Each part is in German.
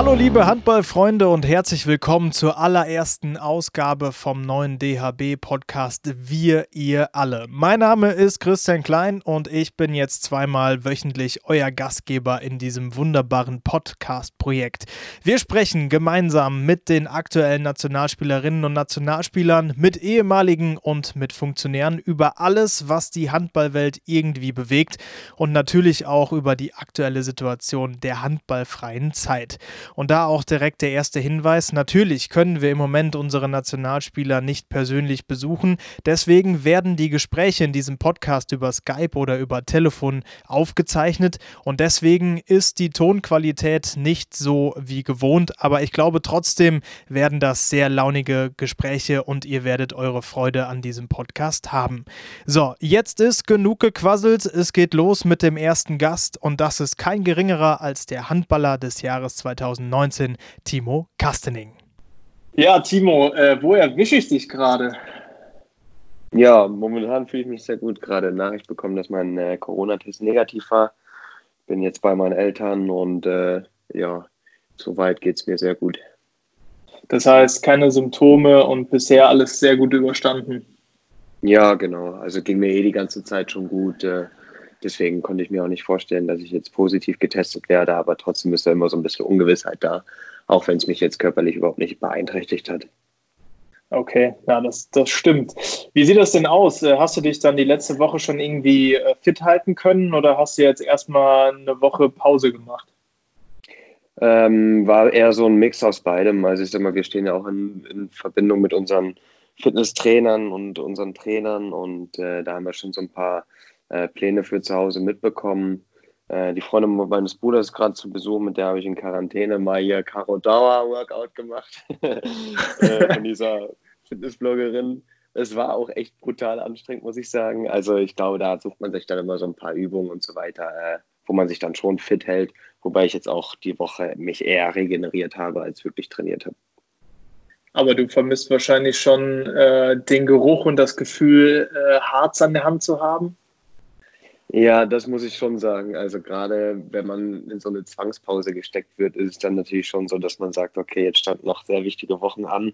Hallo liebe Handballfreunde und herzlich willkommen zur allerersten Ausgabe vom neuen DHB-Podcast Wir, ihr alle. Mein Name ist Christian Klein und ich bin jetzt zweimal wöchentlich euer Gastgeber in diesem wunderbaren Podcast-Projekt. Wir sprechen gemeinsam mit den aktuellen Nationalspielerinnen und Nationalspielern, mit ehemaligen und mit Funktionären über alles, was die Handballwelt irgendwie bewegt und natürlich auch über die aktuelle Situation der handballfreien Zeit. Und da auch direkt der erste Hinweis, natürlich können wir im Moment unsere Nationalspieler nicht persönlich besuchen, deswegen werden die Gespräche in diesem Podcast über Skype oder über Telefon aufgezeichnet. Und deswegen ist die Tonqualität nicht so wie gewohnt, aber ich glaube trotzdem werden das sehr launige Gespräche und ihr werdet eure Freude an diesem Podcast haben. So, jetzt ist genug gequasselt, es geht los mit dem ersten Gast. Und das ist kein geringerer als der Handballer des Jahres 2020. 2019, Timo Kastening. Ja, Timo, äh, wo erwische ich dich gerade? Ja, momentan fühle ich mich sehr gut. Gerade Nachricht bekommen, dass mein äh, Corona-Test negativ war. Bin jetzt bei meinen Eltern und äh, ja, soweit geht es mir sehr gut. Das heißt, keine Symptome und bisher alles sehr gut überstanden. Ja, genau. Also ging mir eh die ganze Zeit schon gut. Äh, Deswegen konnte ich mir auch nicht vorstellen, dass ich jetzt positiv getestet werde, aber trotzdem ist da immer so ein bisschen Ungewissheit da, auch wenn es mich jetzt körperlich überhaupt nicht beeinträchtigt hat. Okay, ja, das, das stimmt. Wie sieht das denn aus? Äh, hast du dich dann die letzte Woche schon irgendwie äh, fit halten können oder hast du jetzt erstmal eine Woche Pause gemacht? Ähm, war eher so ein Mix aus beidem. Also ich sag mal, wir stehen ja auch in, in Verbindung mit unseren Fitnesstrainern und unseren Trainern und äh, da haben wir schon so ein paar äh, Pläne für zu Hause mitbekommen. Äh, die Freundin meines Bruders ist gerade zu Besuch, mit der habe ich in Quarantäne mal hier Caro Dauer Workout gemacht. äh, von dieser Fitnessbloggerin. Es war auch echt brutal anstrengend, muss ich sagen. Also ich glaube, da sucht man sich dann immer so ein paar Übungen und so weiter, äh, wo man sich dann schon fit hält. Wobei ich jetzt auch die Woche mich eher regeneriert habe, als wirklich trainiert habe. Aber du vermisst wahrscheinlich schon äh, den Geruch und das Gefühl, äh, Harz an der Hand zu haben. Ja, das muss ich schon sagen. Also gerade wenn man in so eine Zwangspause gesteckt wird, ist es dann natürlich schon so, dass man sagt, okay, jetzt standen noch sehr wichtige Wochen an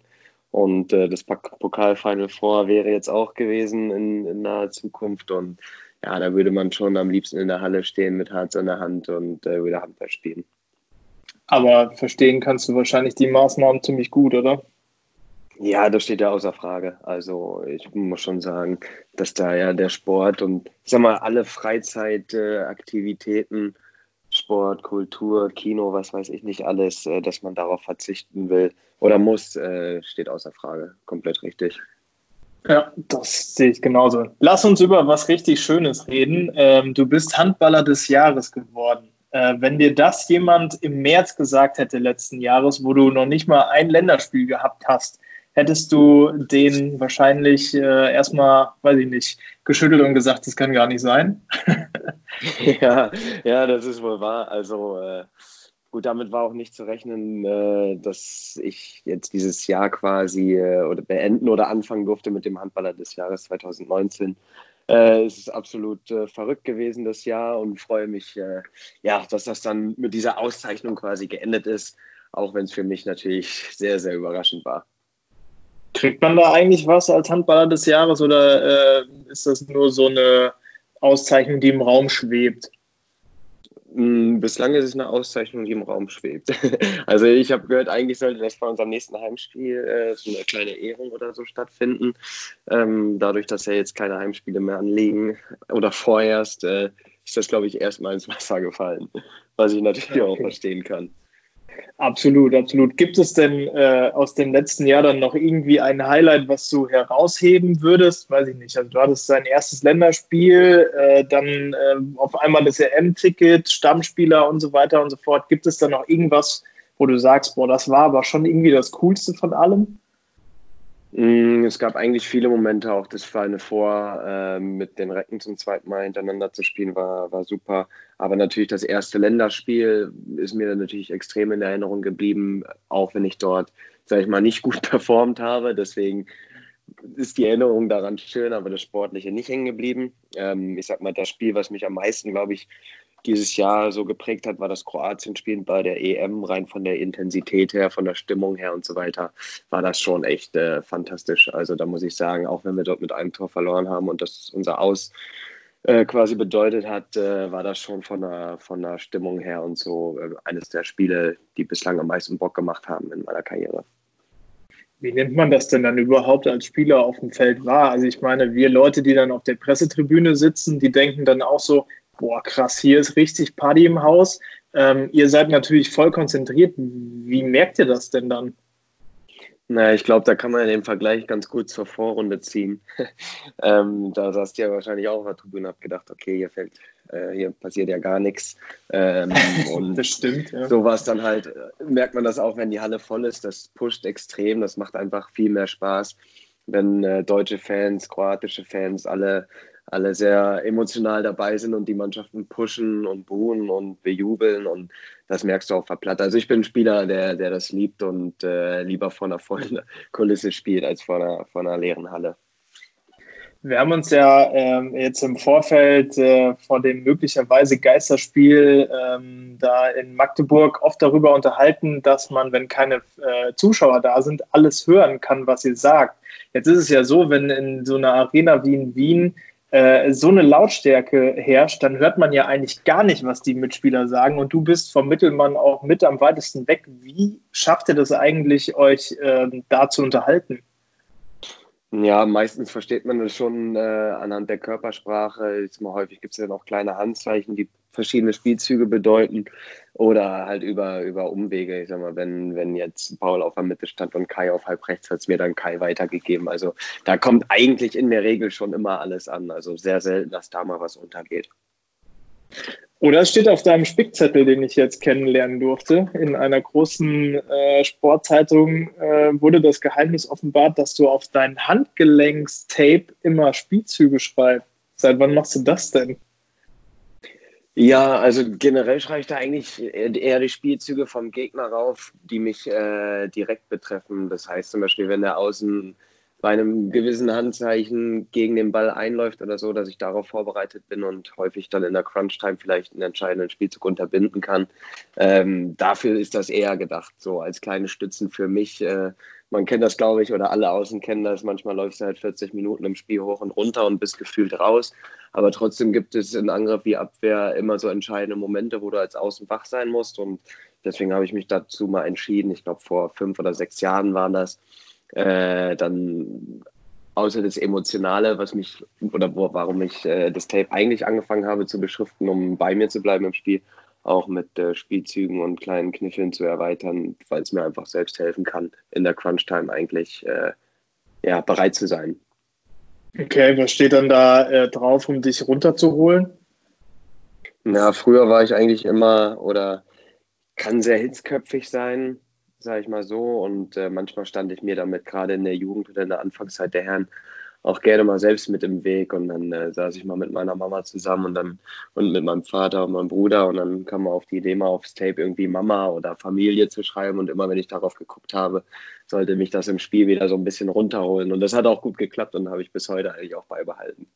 und äh, das Pokalfinal vor wäre jetzt auch gewesen in, in, naher Zukunft und ja, da würde man schon am liebsten in der Halle stehen mit Harz in der Hand und äh, wieder Handball spielen. Aber verstehen kannst du wahrscheinlich die Maßnahmen ziemlich gut, oder? Ja, das steht ja außer Frage. Also ich muss schon sagen, dass da ja der Sport und ich sag mal alle Freizeitaktivitäten, Sport, Kultur, Kino, was weiß ich nicht alles, äh, dass man darauf verzichten will oder muss, äh, steht außer Frage. Komplett richtig. Ja, das sehe ich genauso. Lass uns über was richtig Schönes reden. Ähm, du bist Handballer des Jahres geworden. Äh, wenn dir das jemand im März gesagt hätte letzten Jahres, wo du noch nicht mal ein Länderspiel gehabt hast, hättest du den wahrscheinlich äh, erstmal, weiß ich nicht, geschüttelt und gesagt, das kann gar nicht sein. ja, ja, das ist wohl wahr. Also äh, gut, damit war auch nicht zu rechnen, äh, dass ich jetzt dieses Jahr quasi äh, oder beenden oder anfangen durfte mit dem Handballer des Jahres 2019. Äh, es ist absolut äh, verrückt gewesen das Jahr und freue mich, ja, dass das dann mit dieser Auszeichnung quasi geendet ist, auch wenn es für mich natürlich sehr, sehr überraschend war. Kriegt man da eigentlich was als Handballer des Jahres oder äh, ist das nur so eine Auszeichnung, die im Raum schwebt? Mm, bislang ist es eine Auszeichnung, die im Raum schwebt. Also ich habe gehört, eigentlich sollte das bei unserem nächsten Heimspiel äh, so eine kleine Ehrung oder so stattfinden. Ähm, dadurch, dass ja jetzt keine Heimspiele mehr anliegen oder vorerst, äh, ist das, glaube ich, erstmal ins Wasser gefallen, was ich natürlich okay. auch verstehen kann. Absolut, absolut. Gibt es denn äh, aus dem letzten Jahr dann noch irgendwie ein Highlight, was du herausheben würdest? Weiß ich nicht. Also du hattest dein erstes Länderspiel, äh, dann äh, auf einmal das EM-Ticket, Stammspieler und so weiter und so fort. Gibt es da noch irgendwas, wo du sagst, boah, das war aber schon irgendwie das Coolste von allem? Mm, es gab eigentlich viele Momente, auch das Final Four äh, mit den Recken zum zweiten Mal hintereinander zu spielen, war, war super. Aber natürlich das erste Länderspiel ist mir natürlich extrem in Erinnerung geblieben, auch wenn ich dort, sage ich mal, nicht gut performt habe. Deswegen ist die Erinnerung daran schön, aber das Sportliche nicht hängen geblieben. Ähm, ich sag mal, das Spiel, was mich am meisten, glaube ich, dieses Jahr so geprägt hat, war das Kroatien-Spiel bei der EM, rein von der Intensität her, von der Stimmung her und so weiter, war das schon echt äh, fantastisch. Also da muss ich sagen, auch wenn wir dort mit einem Tor verloren haben und das unser Aus äh, quasi bedeutet hat, äh, war das schon von der, von der Stimmung her und so äh, eines der Spiele, die bislang am meisten Bock gemacht haben in meiner Karriere. Wie nimmt man das denn dann überhaupt als Spieler auf dem Feld wahr? Also ich meine, wir Leute, die dann auf der Pressetribüne sitzen, die denken dann auch so, boah, krass, hier ist richtig Party im Haus. Ähm, ihr seid natürlich voll konzentriert. Wie merkt ihr das denn dann? Naja, ich glaube, da kann man den Vergleich ganz gut zur Vorrunde ziehen. ähm, da saßt ihr ja wahrscheinlich auch auf der Tribüne und habt gedacht, okay, hier fällt, äh, hier passiert ja gar nichts. Ähm, und das stimmt, ja. So war es dann halt, äh, merkt man das auch, wenn die Halle voll ist, das pusht extrem, das macht einfach viel mehr Spaß, wenn äh, deutsche Fans, kroatische Fans alle alle sehr emotional dabei sind und die Mannschaften pushen und buhen und bejubeln und das merkst du auf der Platte. Also ich bin ein Spieler, der, der das liebt und äh, lieber vor einer vollen Kulisse spielt als vor einer, vor einer leeren Halle. Wir haben uns ja ähm, jetzt im Vorfeld äh, vor dem möglicherweise Geisterspiel ähm, da in Magdeburg oft darüber unterhalten, dass man, wenn keine äh, Zuschauer da sind, alles hören kann, was ihr sagt. Jetzt ist es ja so, wenn in so einer Arena wie in Wien äh, so eine Lautstärke herrscht, dann hört man ja eigentlich gar nicht, was die Mitspieler sagen. Und du bist vom Mittelmann auch mit am weitesten weg. Wie schafft ihr das eigentlich, euch äh, da zu unterhalten? Ja, meistens versteht man das schon äh, anhand der Körpersprache. Jetzt häufig gibt es ja noch kleine Handzeichen, die verschiedene Spielzüge bedeuten oder halt über, über Umwege. Ich sag mal, wenn, wenn jetzt Paul auf der Mitte stand und Kai auf halb rechts, hat es mir dann Kai weitergegeben. Also da kommt eigentlich in der Regel schon immer alles an. Also sehr selten, dass da mal was untergeht. Oder es steht auf deinem Spickzettel, den ich jetzt kennenlernen durfte. In einer großen äh, Sportzeitung äh, wurde das Geheimnis offenbart, dass du auf dein Handgelenkstape immer Spielzüge schreibst. Seit wann machst du das denn? Ja, also generell schreibe ich da eigentlich eher die Spielzüge vom Gegner rauf, die mich äh, direkt betreffen. Das heißt zum Beispiel, wenn der Außen bei einem gewissen Handzeichen gegen den Ball einläuft oder so, dass ich darauf vorbereitet bin und häufig dann in der Crunch-Time vielleicht einen entscheidenden Spielzug unterbinden kann. Ähm, dafür ist das eher gedacht, so als kleine Stützen für mich. Äh, man kennt das, glaube ich, oder alle außen kennen das. Manchmal läufst du halt 40 Minuten im Spiel hoch und runter und bist gefühlt raus. Aber trotzdem gibt es in Angriff wie Abwehr immer so entscheidende Momente, wo du als Außen wach sein musst. Und deswegen habe ich mich dazu mal entschieden. Ich glaube, vor fünf oder sechs Jahren waren das. Äh, dann außer das Emotionale, was mich oder wo, warum ich äh, das Tape eigentlich angefangen habe zu beschriften, um bei mir zu bleiben im Spiel, auch mit äh, Spielzügen und kleinen Kniffeln zu erweitern, weil es mir einfach selbst helfen kann, in der Crunch-Time eigentlich äh, ja, bereit zu sein. Okay, was steht dann da äh, drauf, um dich runterzuholen? Na, früher war ich eigentlich immer oder kann sehr hitzköpfig sein, sage ich mal so. Und äh, manchmal stand ich mir damit gerade in der Jugend oder in der Anfangszeit der Herren auch gerne mal selbst mit im Weg und dann äh, saß ich mal mit meiner Mama zusammen und dann und mit meinem Vater und meinem Bruder und dann kam man auf die Idee mal aufs Tape irgendwie Mama oder Familie zu schreiben und immer wenn ich darauf geguckt habe, sollte mich das im Spiel wieder so ein bisschen runterholen und das hat auch gut geklappt und habe ich bis heute eigentlich auch beibehalten.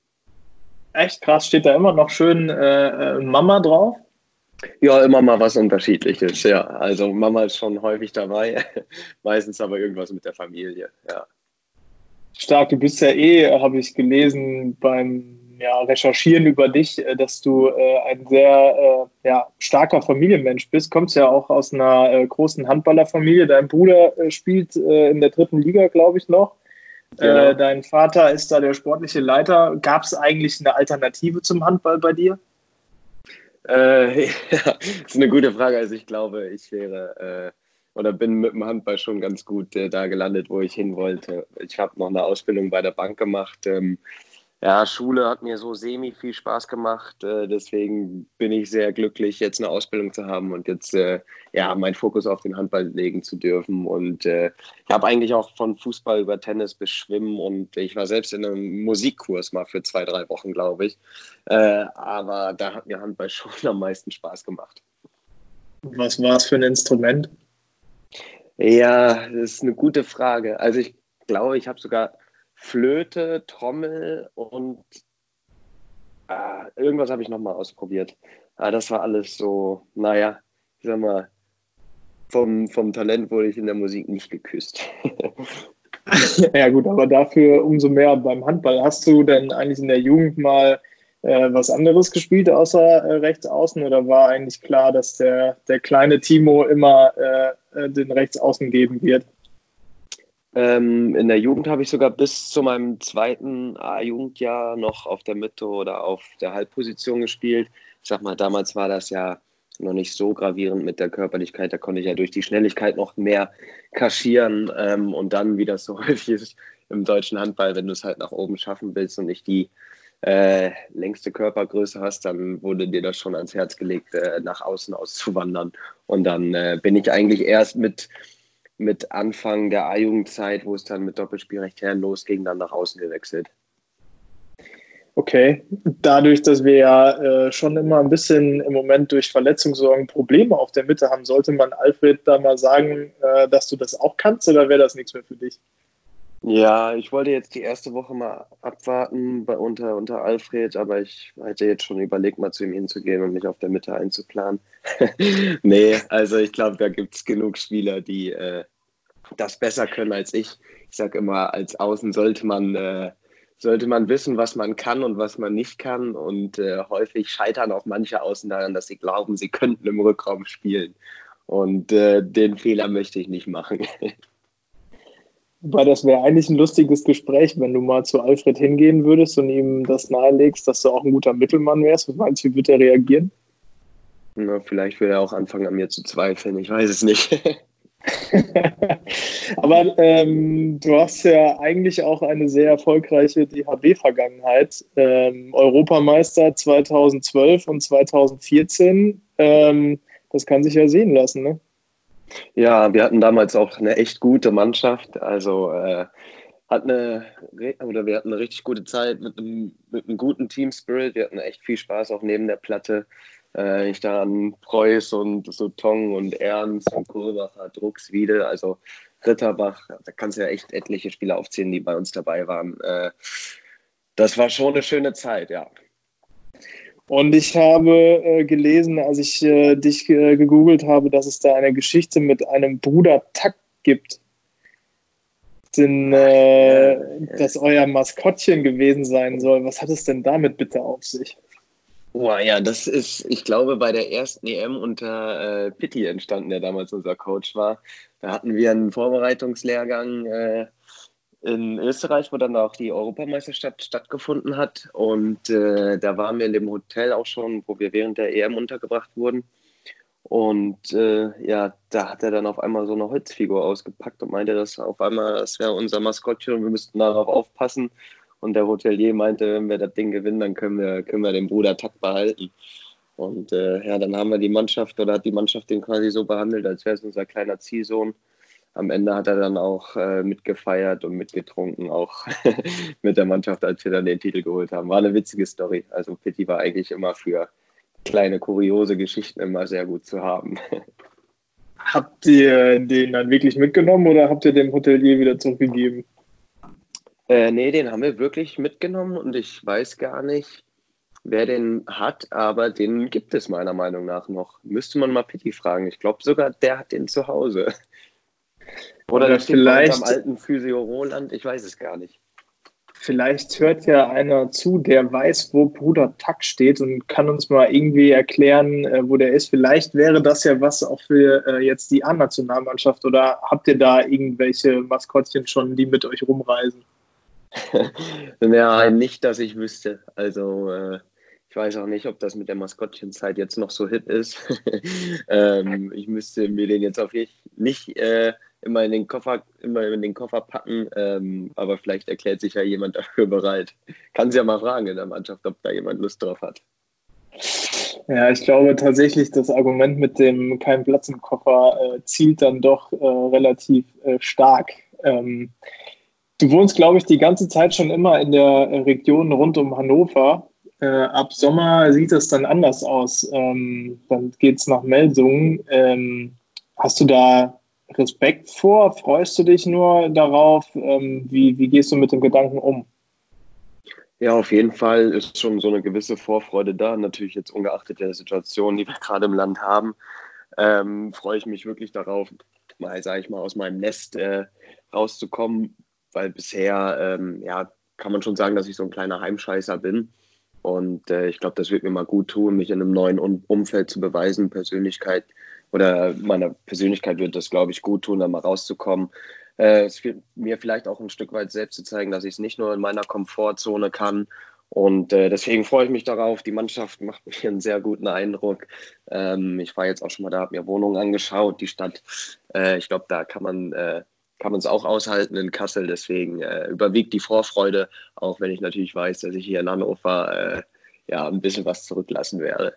Echt krass, steht da immer noch schön äh, äh Mama drauf? Ja, immer mal was Unterschiedliches, ja. Also Mama ist schon häufig dabei, meistens aber irgendwas mit der Familie, ja stark. Du bist ja eh, habe ich gelesen, beim ja, Recherchieren über dich, äh, dass du äh, ein sehr äh, ja, starker Familienmensch bist. Kommst ja auch aus einer äh, großen Handballerfamilie. Dein Bruder äh, spielt äh, in der dritten Liga, glaube ich, noch. Genau. dein Vater ist da der sportliche Leiter. Gab es eigentlich eine Alternative zum Handball bei dir? Äh, ja, ist eine gute Frage. Also ich glaube, ich wäre oder bin mit dem Handball schon ganz gut äh, da gelandet, wo ich hin wollte. Ich habe noch eine Ausbildung bei der Bank gemacht. Ähm, ja, Schule hat mir so semi viel Spaß gemacht. Äh, deswegen bin ich sehr glücklich, jetzt eine Ausbildung zu haben und jetzt äh, ja meinen Fokus auf den Handball legen zu dürfen. Und äh, ich habe eigentlich auch von Fußball über Tennis bis Schwimmen und ich war selbst in einem Musikkurs mal für zwei, drei Wochen, glaube ich. Äh, aber da hat mir Handball schon am meisten Spaß gemacht. Was war es für ein Instrument? Ja, das ist eine gute Frage. Also ich glaube, ich habe sogar Flöte, Trommel und äh, irgendwas habe ich nochmal ausprobiert. Aber das war alles so, naja, ich sag mal, vom, vom Talent wurde ich in der Musik nicht geküsst. ja gut, aber dafür umso mehr beim Handball. Hast du denn eigentlich in der Jugend mal äh, was anderes gespielt außer äh, rechts außen oder war eigentlich klar, dass der, der kleine Timo immer äh, äh den rechts außen geben wird? Ähm, in der Jugend habe ich sogar bis zu meinem zweiten A-Jugendjahr noch auf der Mitte oder auf der Halbposition gespielt. Ich sag mal, damals war das ja noch nicht so gravierend mit der Körperlichkeit. Da konnte ich ja durch die Schnelligkeit noch mehr kaschieren. Ähm, und dann, wie das so häufig ist im deutschen Handball, wenn du es halt nach oben schaffen willst und nicht die äh, längste Körpergröße hast, dann wurde dir das schon ans Herz gelegt, äh, nach außen auszuwandern. Und dann äh, bin ich eigentlich erst mit, mit Anfang der A-Jugendzeit, wo es dann mit Doppelspielrecht her losging, dann nach außen gewechselt. Okay, dadurch, dass wir ja äh, schon immer ein bisschen im Moment durch Verletzungssorgen Probleme auf der Mitte haben, sollte man Alfred da mal sagen, äh, dass du das auch kannst oder wäre das nichts mehr für dich? Ja, ich wollte jetzt die erste Woche mal abwarten bei, unter, unter Alfred, aber ich hätte jetzt schon überlegt, mal zu ihm hinzugehen und mich auf der Mitte einzuplanen. nee, also ich glaube, da gibt es genug Spieler, die äh, das besser können als ich. Ich sage immer, als Außen sollte man äh, sollte man wissen, was man kann und was man nicht kann. Und äh, häufig scheitern auch manche Außen daran, dass sie glauben, sie könnten im Rückraum spielen. Und äh, den Fehler möchte ich nicht machen. Weil das wäre eigentlich ein lustiges Gespräch, wenn du mal zu Alfred hingehen würdest und ihm das nahelegst, dass du auch ein guter Mittelmann wärst. Was meinst du, wie wird er reagieren? Na, vielleicht würde er auch anfangen, an mir zu zweifeln. Ich weiß es nicht. Aber ähm, du hast ja eigentlich auch eine sehr erfolgreiche DHB-Vergangenheit. Ähm, Europameister 2012 und 2014. Ähm, das kann sich ja sehen lassen, ne? Ja, wir hatten damals auch eine echt gute Mannschaft. Also äh, hat eine, oder wir hatten eine richtig gute Zeit mit einem, mit einem guten Team Spirit. Wir hatten echt viel Spaß auch neben der Platte. Äh, ich da an Preuß und so Tong und Ernst und Kohlbacher, Drucks, Wiede, also Ritterbach, da kannst du ja echt etliche Spieler aufzählen, die bei uns dabei waren. Äh, das war schon eine schöne Zeit, ja. Und ich habe äh, gelesen, als ich äh, dich äh, gegoogelt habe, dass es da eine Geschichte mit einem Bruder Tack gibt. Den, äh, das euer Maskottchen gewesen sein soll. Was hat es denn damit bitte auf sich? Oh ja, das ist, ich glaube, bei der ersten EM unter äh, Pitti entstanden, der damals unser Coach war. Da hatten wir einen Vorbereitungslehrgang äh, in Österreich, wo dann auch die Europameisterschaft stattgefunden hat. Und äh, da waren wir in dem Hotel auch schon, wo wir während der EM untergebracht wurden. Und äh, ja, da hat er dann auf einmal so eine Holzfigur ausgepackt und meinte, dass auf einmal, das wäre unser Maskottchen und wir müssten darauf aufpassen. Und der Hotelier meinte, wenn wir das Ding gewinnen, dann können wir, können wir den Bruder Tack behalten. Und äh, ja, dann haben wir die Mannschaft oder hat die Mannschaft den quasi so behandelt, als wäre es unser kleiner Ziehsohn. Am Ende hat er dann auch äh, mitgefeiert und mitgetrunken, auch mit der Mannschaft, als wir dann den Titel geholt haben. War eine witzige Story. Also Pitti war eigentlich immer für kleine kuriose Geschichten immer sehr gut zu haben. Habt ihr den dann wirklich mitgenommen oder habt ihr dem Hotelier wieder zurückgegeben? Äh, nee, den haben wir wirklich mitgenommen und ich weiß gar nicht, wer den hat, aber den gibt es meiner Meinung nach noch. Müsste man mal Pitti fragen. Ich glaube sogar, der hat den zu Hause. Oder, Oder vielleicht am alten Physio Roland, ich weiß es gar nicht. Vielleicht hört ja einer zu, der weiß, wo Bruder Tack steht und kann uns mal irgendwie erklären, äh, wo der ist. Vielleicht wäre das ja was auch für äh, jetzt die A-Nationalmannschaft oder habt ihr da irgendwelche Maskottchen schon, die mit euch rumreisen? ja, nicht, dass ich wüsste. Also äh, ich weiß auch nicht, ob das mit der Maskottchenzeit jetzt noch so hip ist. ähm, ich müsste mir den jetzt auf jeden Fall nicht immer in den Koffer, immer in den Koffer packen, ähm, aber vielleicht erklärt sich ja jemand dafür bereit. Kann sie ja mal fragen in der Mannschaft, ob da jemand Lust drauf hat. Ja, ich glaube tatsächlich, das Argument mit dem kein Platz im Koffer äh, zielt dann doch äh, relativ äh, stark. Ähm, Du wohnst, glaube ich, die ganze Zeit schon immer in der Region rund um Hannover. Äh, ab Sommer sieht es dann anders aus. Ähm, dann geht es nach Melsungen. Ähm, hast du da Respekt vor? Freust du dich nur darauf? Ähm, wie, wie gehst du mit dem Gedanken um? Ja, auf jeden Fall ist schon so eine gewisse Vorfreude da. Natürlich jetzt ungeachtet der Situation, die wir gerade im Land haben, ähm, freue ich mich wirklich darauf, mal, sage ich mal, aus meinem Nest äh, rauszukommen, weil bisher, ähm, ja, kann man schon sagen, dass ich so ein kleiner Heimscheißer bin. Und äh, ich glaube, das wird mir mal gut tun, mich in einem neuen um Umfeld zu beweisen, Persönlichkeit oder meiner Persönlichkeit wird das, glaube ich, gut tun, da mal rauszukommen, äh, es wird mir vielleicht auch ein Stück weit selbst zu zeigen, dass ich es nicht nur in meiner Komfortzone kann. Und äh, deswegen freue ich mich darauf. Die Mannschaft macht mir einen sehr guten Eindruck. Ähm, ich war jetzt auch schon mal da, habe mir Wohnungen angeschaut. Die Stadt, äh, ich glaube, da kann man äh, kann man es auch aushalten in Kassel. Deswegen äh, überwiegt die Vorfreude, auch wenn ich natürlich weiß, dass ich hier in Hannover äh, ja ein bisschen was zurücklassen werde.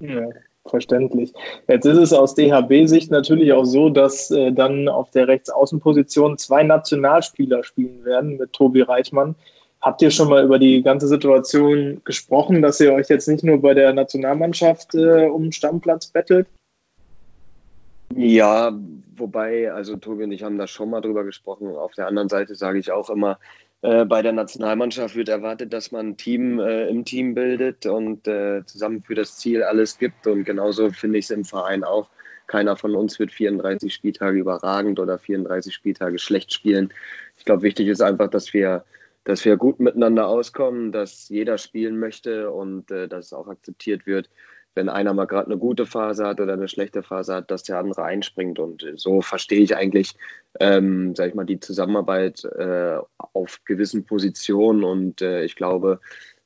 Ja verständlich. Jetzt ist es aus DHB-Sicht natürlich auch so, dass äh, dann auf der Rechtsaußenposition zwei Nationalspieler spielen werden mit Tobi Reichmann. Habt ihr schon mal über die ganze Situation gesprochen, dass ihr euch jetzt nicht nur bei der Nationalmannschaft äh, um Stammplatz bettelt? Ja, wobei, also Tobi und ich haben da schon mal drüber gesprochen. Auf der anderen Seite sage ich auch immer, äh, bei der Nationalmannschaft wird erwartet, dass man ein Team äh, im Team bildet und äh, zusammen für das Ziel alles gibt. Und genauso finde ich es im Verein auch. Keiner von uns wird 34 Spieltage überragend oder 34 Spieltage schlecht spielen. Ich glaube, wichtig ist einfach, dass wir, dass wir gut miteinander auskommen, dass jeder spielen möchte und äh, dass es auch akzeptiert wird, wenn einer mal gerade eine gute Phase hat oder eine schlechte Phase hat, dass der andere einspringt. Und so verstehe ich eigentlich, ähm, sag ich mal, die Zusammenarbeit äh, auf gewissen Positionen. Und äh, ich glaube,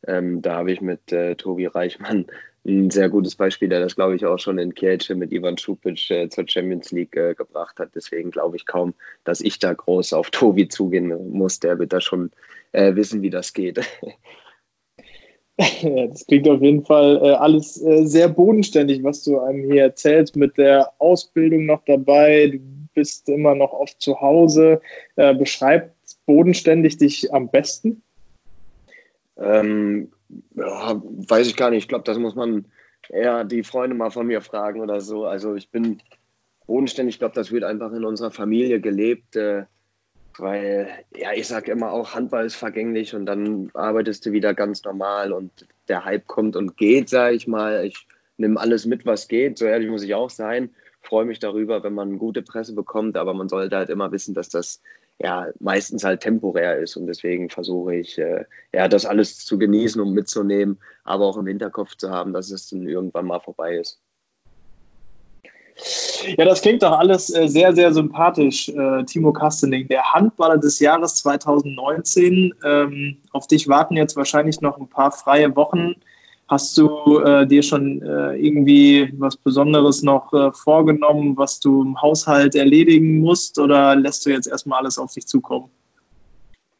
ähm, da habe ich mit äh, Tobi Reichmann ein sehr gutes Beispiel, der das, glaube ich, auch schon in Kielce mit Ivan Schupic äh, zur Champions League äh, gebracht hat. Deswegen glaube ich kaum, dass ich da groß auf Tobi zugehen muss. Der wird da schon äh, wissen, wie das geht. das klingt auf jeden Fall äh, alles äh, sehr bodenständig, was du einem hier erzählst, mit der Ausbildung noch dabei. Du bist immer noch oft zu Hause. Äh, beschreibt bodenständig dich am besten? Ähm, ja, weiß ich gar nicht. Ich glaube, das muss man eher die Freunde mal von mir fragen oder so. Also ich bin bodenständig. Ich glaube, das wird einfach in unserer Familie gelebt. Äh, weil, ja, ich sage immer auch, Handball ist vergänglich und dann arbeitest du wieder ganz normal und der Hype kommt und geht, sage ich mal. Ich nehme alles mit, was geht, so ehrlich muss ich auch sein. Freue mich darüber, wenn man gute Presse bekommt, aber man sollte halt immer wissen, dass das ja meistens halt temporär ist und deswegen versuche ich, äh, ja, das alles zu genießen und mitzunehmen, aber auch im Hinterkopf zu haben, dass es dann irgendwann mal vorbei ist. Ja, das klingt doch alles äh, sehr, sehr sympathisch, äh, Timo Kastening, der Handballer des Jahres 2019. Ähm, auf dich warten jetzt wahrscheinlich noch ein paar freie Wochen. Hast du äh, dir schon äh, irgendwie was Besonderes noch äh, vorgenommen, was du im Haushalt erledigen musst oder lässt du jetzt erstmal alles auf dich zukommen?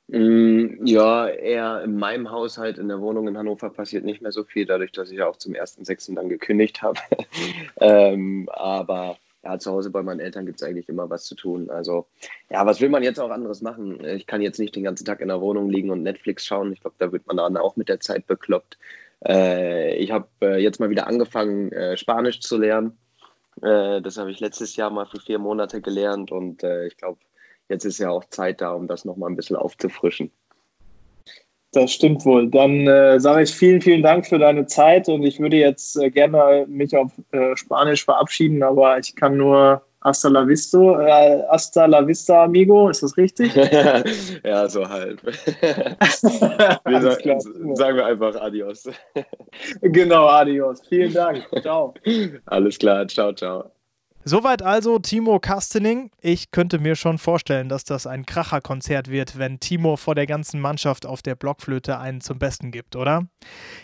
Mm, ja, eher in meinem Haushalt in der Wohnung in Hannover passiert nicht mehr so viel, dadurch, dass ich ja auch zum 1.6. dann gekündigt habe. ähm, aber ja, zu Hause bei meinen Eltern gibt es eigentlich immer was zu tun. Also, ja, was will man jetzt auch anderes machen? Ich kann jetzt nicht den ganzen Tag in der Wohnung liegen und Netflix schauen. Ich glaube, da wird man dann auch mit der Zeit bekloppt. Äh, ich habe äh, jetzt mal wieder angefangen, äh, Spanisch zu lernen. Äh, das habe ich letztes Jahr mal für vier Monate gelernt und äh, ich glaube, jetzt ist ja auch Zeit da, um das nochmal ein bisschen aufzufrischen. Das stimmt wohl. Dann äh, sage ich vielen, vielen Dank für deine Zeit und ich würde jetzt äh, gerne mich auf äh, Spanisch verabschieden, aber ich kann nur Hasta la vista, äh, hasta la vista, amigo, ist das richtig? ja, so halb. wir sagen, sagen wir einfach Adios. genau, Adios. Vielen Dank. Ciao. Alles klar, ciao, ciao. Soweit also Timo Kastening. Ich könnte mir schon vorstellen, dass das ein Kracherkonzert wird, wenn Timo vor der ganzen Mannschaft auf der Blockflöte einen zum Besten gibt, oder?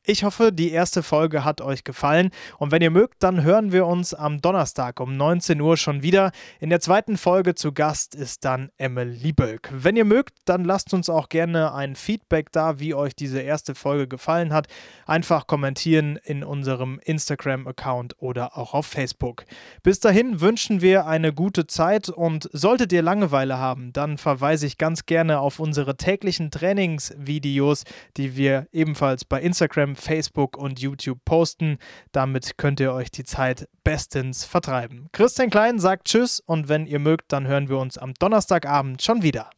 Ich hoffe, die erste Folge hat euch gefallen und wenn ihr mögt, dann hören wir uns am Donnerstag um 19 Uhr schon wieder. In der zweiten Folge zu Gast ist dann Emily Bölk. Wenn ihr mögt, dann lasst uns auch gerne ein Feedback da, wie euch diese erste Folge gefallen hat. Einfach kommentieren in unserem Instagram-Account oder auch auf Facebook. Bis dahin wünschen wir eine gute Zeit und solltet ihr Langeweile haben, dann verweise ich ganz gerne auf unsere täglichen Trainingsvideos, die wir ebenfalls bei Instagram, Facebook und YouTube posten. Damit könnt ihr euch die Zeit bestens vertreiben. Christian Klein sagt Tschüss und wenn ihr mögt, dann hören wir uns am Donnerstagabend schon wieder.